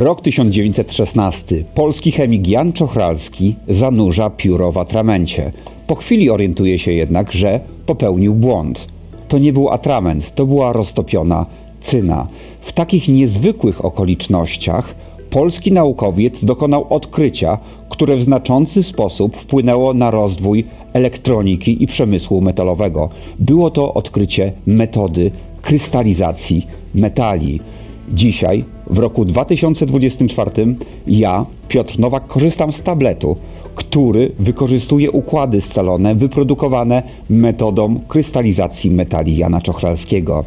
Rok 1916. Polski chemik Jan Czochralski zanurza pióro w atramencie. Po chwili orientuje się jednak, że popełnił błąd. To nie był atrament, to była roztopiona cyna. W takich niezwykłych okolicznościach polski naukowiec dokonał odkrycia, które w znaczący sposób wpłynęło na rozwój elektroniki i przemysłu metalowego. Było to odkrycie metody krystalizacji metali. Dzisiaj, w roku 2024, ja, Piotr Nowak, korzystam z tabletu, który wykorzystuje układy scalone wyprodukowane metodą krystalizacji metali Jana Czochralskiego.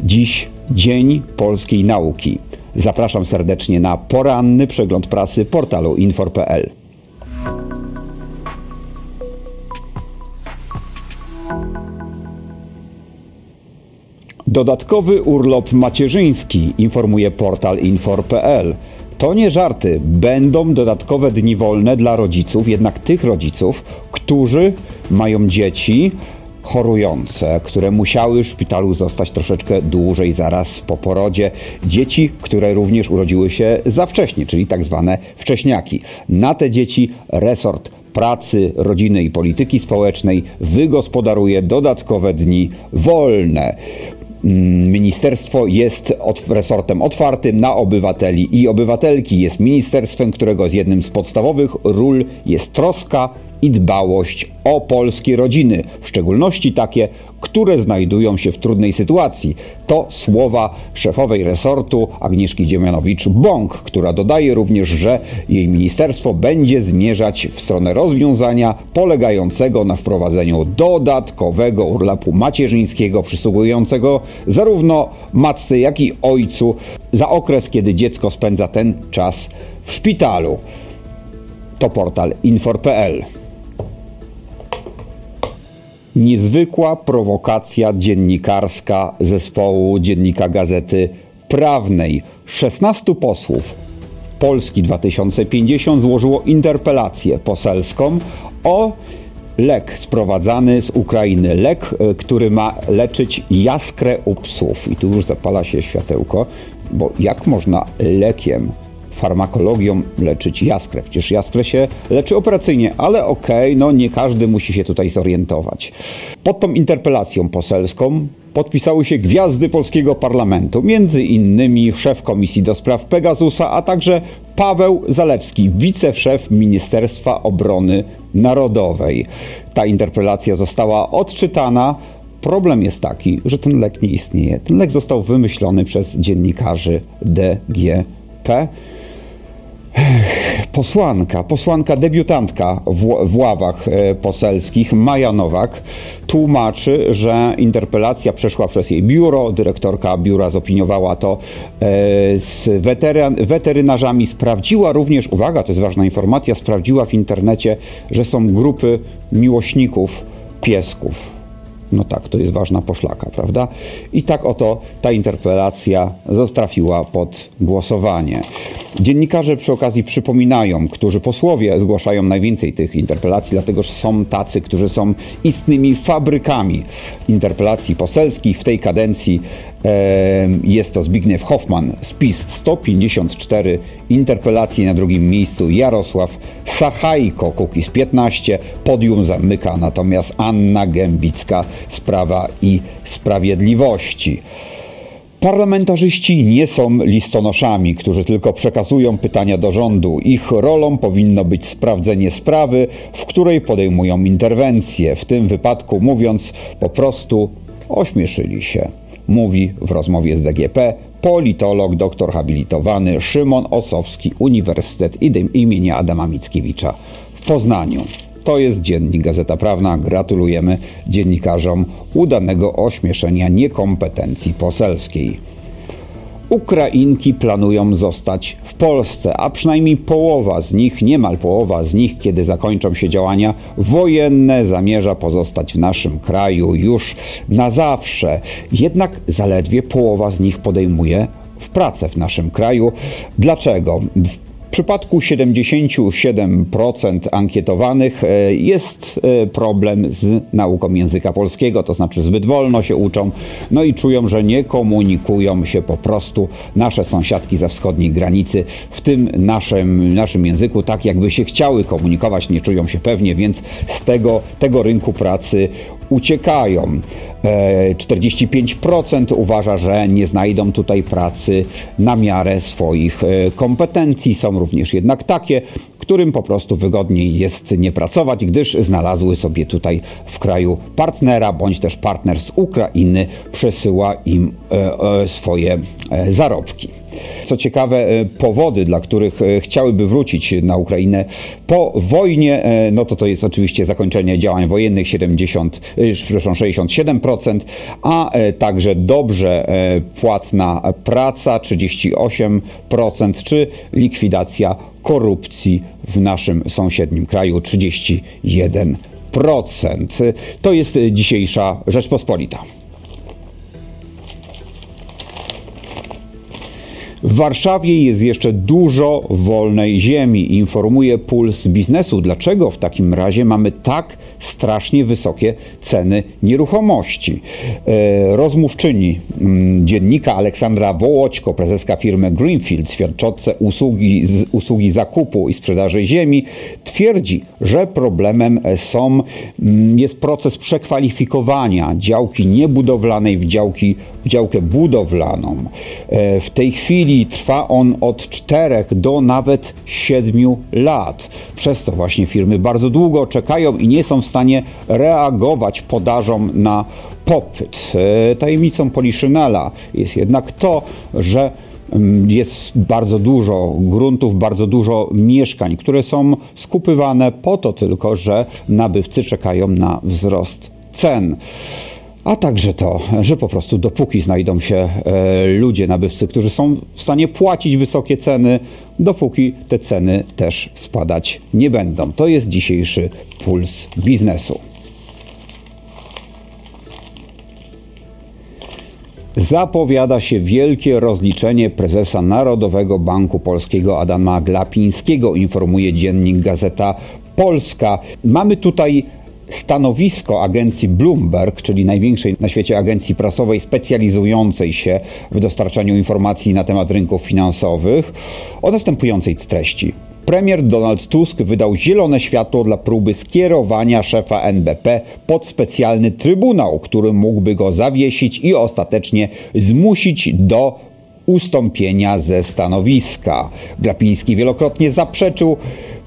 Dziś Dzień Polskiej Nauki. Zapraszam serdecznie na poranny przegląd prasy portalu infor.pl. Dodatkowy urlop macierzyński, informuje portal infor.pl. To nie żarty. Będą dodatkowe dni wolne dla rodziców, jednak tych rodziców, którzy mają dzieci chorujące, które musiały w szpitalu zostać troszeczkę dłużej zaraz po porodzie. Dzieci, które również urodziły się za wcześnie, czyli tak zwane wcześniaki. Na te dzieci resort pracy, rodziny i polityki społecznej wygospodaruje dodatkowe dni wolne. Mm, ministerstwo jest od, resortem otwartym na obywateli i obywatelki. Jest ministerstwem, którego z jednym z podstawowych ról jest troska i dbałość o polskie rodziny, w szczególności takie, które znajdują się w trudnej sytuacji. To słowa szefowej resortu Agnieszki Dziemianowicz-Bąk, która dodaje również, że jej ministerstwo będzie zmierzać w stronę rozwiązania polegającego na wprowadzeniu dodatkowego urlopu macierzyńskiego przysługującego zarówno matce, jak i ojcu za okres, kiedy dziecko spędza ten czas w szpitalu. To portal infor.pl. Niezwykła prowokacja dziennikarska zespołu Dziennika Gazety Prawnej. 16 posłów Polski 2050 złożyło interpelację poselską o lek sprowadzany z Ukrainy. Lek, e, który ma leczyć jaskrę u psów. I tu już zapala się światełko, bo jak można lekiem farmakologią leczyć jaskrę. Przecież jaskrę się leczy operacyjnie, ale okej, okay, no nie każdy musi się tutaj zorientować. Pod tą interpelacją poselską podpisały się gwiazdy polskiego parlamentu, między innymi szef Komisji do Spraw Pegasusa, a także Paweł Zalewski, wiceszef Ministerstwa Obrony Narodowej. Ta interpelacja została odczytana. Problem jest taki, że ten lek nie istnieje. Ten lek został wymyślony przez dziennikarzy DGP posłanka, posłanka debiutantka w, w, ławach e, poselskich, Maja Nowak, tłumaczy, że interpelacja przeszła przez jej biuro, dyrektorka biura zopiniowała to e, z weteryn, weterynarzami, sprawdziła również, uwaga, to jest ważna informacja, sprawdziła w internecie, że są grupy miłośników piesków no tak, to jest ważna poszlaka, prawda? I tak oto ta interpelacja trafiła pod głosowanie. Dziennikarze przy okazji przypominają, którzy posłowie zgłaszają najwięcej tych interpelacji, dlatego że są tacy, którzy są istnymi fabrykami interpelacji poselskich w tej kadencji jest to Zbigniew Hoffman z PiS 154, interpelacji na drugim miejscu Jarosław Sachajko, Kukiz 15, podium zamyka natomiast Anna Gębicka z Prawa i Sprawiedliwości. Parlamentarzyści nie są listonoszami, którzy tylko przekazują pytania do rządu. Ich rolą powinno być sprawdzenie sprawy, w której podejmują interwencje. W tym wypadku mówiąc po prostu ośmieszyli się mówi w rozmowie z DGP politolog, doktor habilitowany Szymon Osowski, Uniwersytet imienia Adama Mickiewicza w Poznaniu. To jest dziennik Gazeta Prawna. Gratulujemy dziennikarzom udanego ośmieszenia niekompetencji poselskiej. Ukrainki planują zostać w Polsce, a przynajmniej połowa z nich, niemal połowa z nich, kiedy zakończą się działania wojenne, zamierza pozostać w naszym kraju już na zawsze. Jednak zaledwie połowa z nich podejmuje w pracę w naszym kraju. Dlaczego? W przypadku 77% ankietowanych e, jest e, problem z nauką języka polskiego, to znaczy zbyt wolno się uczą, no i czują, że nie komunikują się po prostu nasze sąsiadki ze wschodniej granicy w tym naszym, naszym języku, tak jakby się chciały komunikować, nie czują się pewnie, więc z tego, tego rynku pracy uciekają. 45% e, uważa, że nie znajdą tutaj pracy na miarę swoich e, kompetencji. Są również jednak takie, którym po prostu wygodniej jest nie pracować, gdyż znalazły sobie tutaj w kraju partnera, bądź też partner z Ukrainy przesyła im e, swoje zarobki. Co ciekawe, powody, dla których chciałyby wrócić na Ukrainę po wojnie, no to to jest oczywiście zakończenie działań wojennych 70, przepraszam, 67%, a e, także dobrze e, płatna praca 38%, czy likwidacja korupcji w naszym sąsiednim kraju 31%. To jest dzisiejsza Rzeczpospolita. W Warszawie jest jeszcze dużo wolnej ziemi, informuje Puls Biznesu. Dlaczego w takim razie mamy tak strasznie wysokie ceny nieruchomości? E, rozmówczyni mm, dziennika Aleksandra Wołoćko, prezeska firmy Greenfield, świadczące usługi, usługi zakupu i sprzedaży ziemi, twierdzi, że problemem są, mm, jest proces przekwalifikowania działki niebudowlanej w, działki, w działkę budowlaną. E, w tej chwili chwili trwa on od 4 do nawet 7 lat. Przez to właśnie firmy bardzo długo czekają i nie są w stanie reagować podażom na popyt. E, tajemnicą Poliszynela jest jednak to, że mm, jest bardzo dużo gruntów, bardzo dużo mieszkań, które są skupywane po to tylko, że nabywcy czekają na wzrost cen a także to, że po prostu dopóki znajdą się e, ludzie, nabywcy, którzy są w stanie płacić wysokie ceny, dopóki te ceny też spadać nie będą. To jest dzisiejszy puls biznesu. Zapowiada się wielkie rozliczenie prezesa Narodowego Banku Polskiego Adama Glapińskiego, informuje dziennik Gazeta Polska. Mamy tutaj stanowisko agencji Bloomberg, czyli największej na świecie agencji prasowej specjalizującej się w dostarczaniu informacji na temat rynków finansowych, o następującej treści. Premier Donald Tusk wydał zielone światło dla próby skierowania szefa NBP pod specjalny trybunał, który mógłby go zawiesić i ostatecznie zmusić do ustąpienia ze stanowiska. Glapiński wielokrotnie zaprzeczył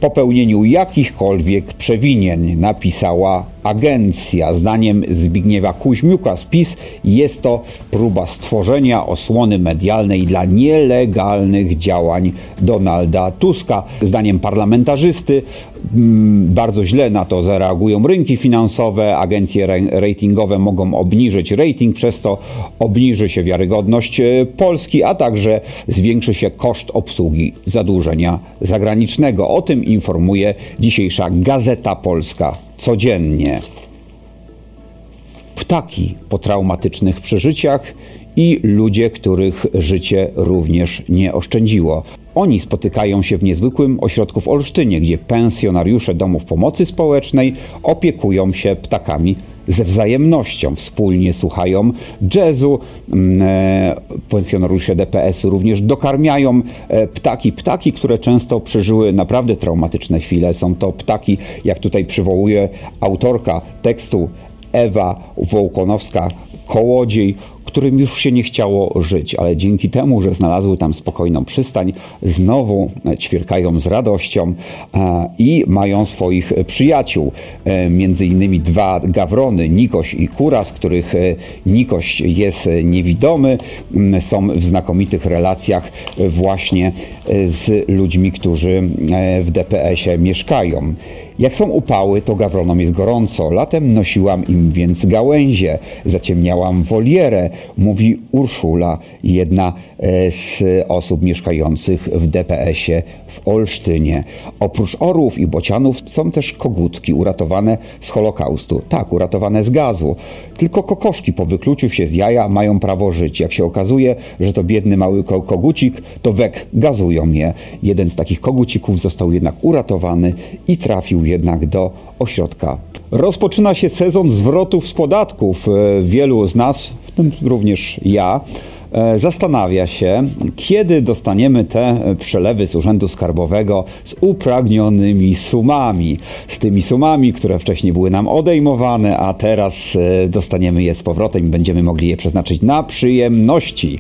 popełnieniu jakichkolwiek przewinień, napisała agencja. Zdaniem Zbigniewa Kuźmiuka z PiS jest to próba stworzenia osłony medialnej dla nielegalnych działań Donalda Tuska. Zdaniem parlamentarzysty mm, bardzo źle na to zareagują rynki finansowe, agencje ratingowe mogą obniżyć rating, przez to obniży się wiarygodność e, Polski, a także zwiększy się koszt obsługi zadłużenia zagranicznego. O tym informuje dzisiejsza Gazeta Polska codziennie. Ptaki po traumatycznych przeżyciach i ludzie, których życie również nie oszczędziło. Oni spotykają się w niezwykłym ośrodku w Olsztynie, gdzie pensjonariusze domów pomocy społecznej opiekują się ptakami ze wzajemnością. Wspólnie słuchają jazzu. Mm, e, pensjonariusze DPS-u również dokarmiają e, ptaki. Ptaki, które często przeżyły naprawdę traumatyczne chwile. Są to ptaki, jak tutaj przywołuje autorka tekstu Ewa Wołkonowska-Kołodziej, którym już się nie chciało żyć, ale dzięki temu, że znalazły tam spokojną przystań, znowu ćwierkają z radością e, i mają swoich przyjaciół. E, między innymi dwa gawrony, Nikoś i Kura, z których e, Nikoś jest niewidomy, są w znakomitych relacjach właśnie z ludźmi, którzy w DPS-ie mieszkają. Jak są upały, to gawronom jest gorąco. Latem nosiłam im więc gałęzie, zaciemniałam wolierę, mówi Urszula, jedna e, z osób mieszkających w DPS-ie w Olsztynie. Oprócz orłów i bocianów są też kogutki uratowane z Holokaustu. Tak, uratowane z gazu. Tylko kokoszki po wykluciu się z jaja mają prawo żyć. Jak się okazuje, że to biedny mały kogucik, to wek gazują je. Jeden z takich kogucików został jednak uratowany i trafił jednak do ośrodka. Rozpoczyna się sezon zwrotów z podatków. E, wielu z nas, również ja, E, zastanawia się, kiedy dostaniemy te przelewy z Urzędu Skarbowego z upragnionymi sumami. Z tymi sumami, które wcześniej były nam odejmowane, a teraz e, dostaniemy je z powrotem i będziemy mogli je przeznaczyć na przyjemności.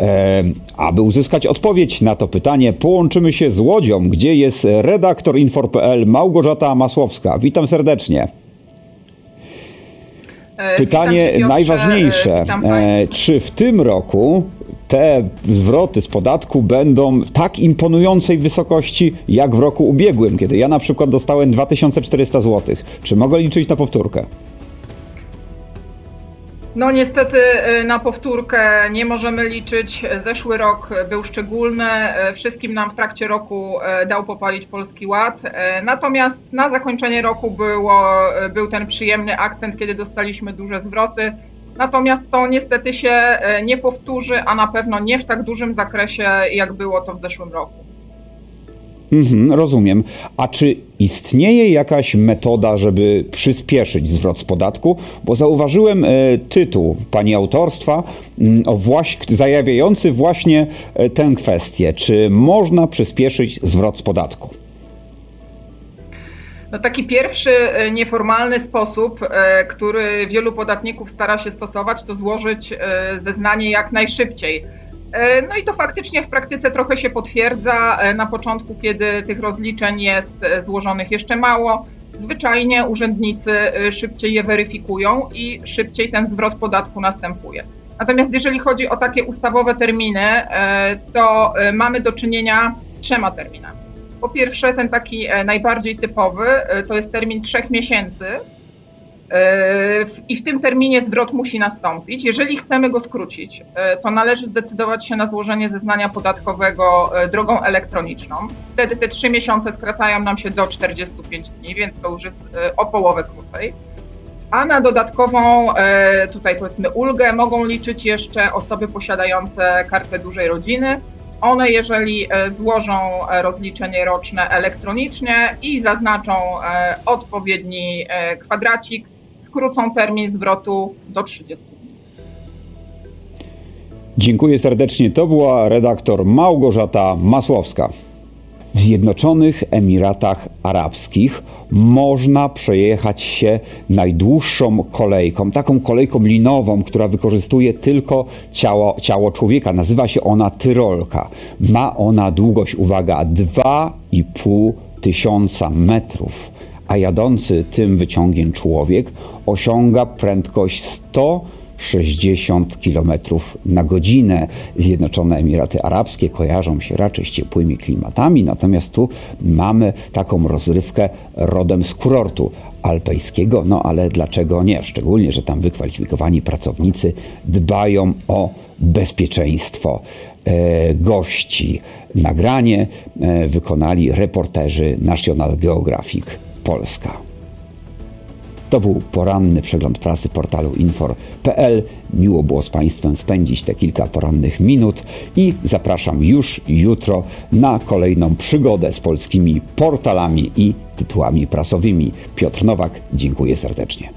E, aby uzyskać odpowiedź na to pytanie, połączymy się z Łodzią, gdzie jest redaktor Infor.pl Małgorzata Masłowska. Witam serdecznie. E, Pytanie najważniejsze, e, czy w tym roku te zwroty z podatku będą tak imponującej wysokości jak w roku ubiegłym, kiedy ja na przykład dostałem 2400 zł. Czy mogę liczyć na powtórkę? No niestety y, na powtórkę nie możemy liczyć. Zeszły rok był szczególny. Y, wszystkim nam w trakcie roku y, dał popalić Polski Ład. Natomiast na zakończenie roku było, był ten przyjemny akcent, kiedy dostaliśmy duże zwroty. Natomiast to niestety się nie powtórzy, a na pewno nie w tak dużym zakresie, jak było to w zeszłym roku. Mhm, rozumiem. A czy istnieje jakaś metoda, żeby przyspieszyć zwrot z podatku? Bo zauważyłem e, tytuł pani autorstwa mm, właśnie, zajawiający właśnie e, tę kwestię. Czy można przyspieszyć zwrot z podatku? No taki pierwszy e, nieformalny sposób, który wielu podatników stara się stosować, to złożyć zeznanie jak najszybciej no i to faktycznie w praktyce trochę się potwierdza. E, na początku, kiedy tych rozliczeń jest e, złożonych jeszcze mało, zwyczajnie urzędnicy szybciej je weryfikują i szybciej ten zwrot podatku następuje. Natomiast jeżeli chodzi o takie ustawowe terminy, to mamy do czynienia z trzema terminami. Po pierwsze, ten taki najbardziej typowy to jest termin trzech miesięcy, i w tym terminie zwrot musi nastąpić. Jeżeli chcemy go skrócić, e, to należy zdecydować się na złożenie zeznania podatkowego e, drogą elektroniczną. Wtedy te trzy miesiące skracają nam się do 45 dni, więc to już jest o połowę krócej. A na dodatkową tutaj powiedzmy ulgę mogą liczyć jeszcze osoby posiadające kartę dużej rodziny. One, jeżeli złożą rozliczenie roczne elektronicznie i zaznaczą odpowiedni kwadracik, skrócą termin zwrotu do 30 dni. Dziękuję serdecznie. To była redaktor Małgorzata Masłowska. W Zjednoczonych Emiratach Arabskich można przejechać się najdłuższą kolejką, taką kolejką linową, która wykorzystuje tylko ciało, ciało człowieka. Nazywa się ona Tyrolka. Ma ona długość, uwaga, 2,5 tysiąca metrów a jadący tym wyciągiem człowiek osiąga prędkość 160 km na godzinę. Zjednoczone Emiraty Arabskie kojarzą się raczej z ciepłymi klimatami, natomiast tu mamy taką rozrywkę rodem z kurortu alpejskiego, no ale dlaczego nie? Szczególnie, że tam wykwalifikowani pracownicy dbają o bezpieczeństwo e, gości. Nagranie e, wykonali reporterzy National Geographic. Polska. To był poranny przegląd prasy portalu infor.pl. Miło było z Państwem spędzić te kilka porannych minut i zapraszam już jutro na kolejną przygodę z polskimi portalami i tytułami prasowymi. Piotr Nowak, dziękuję serdecznie.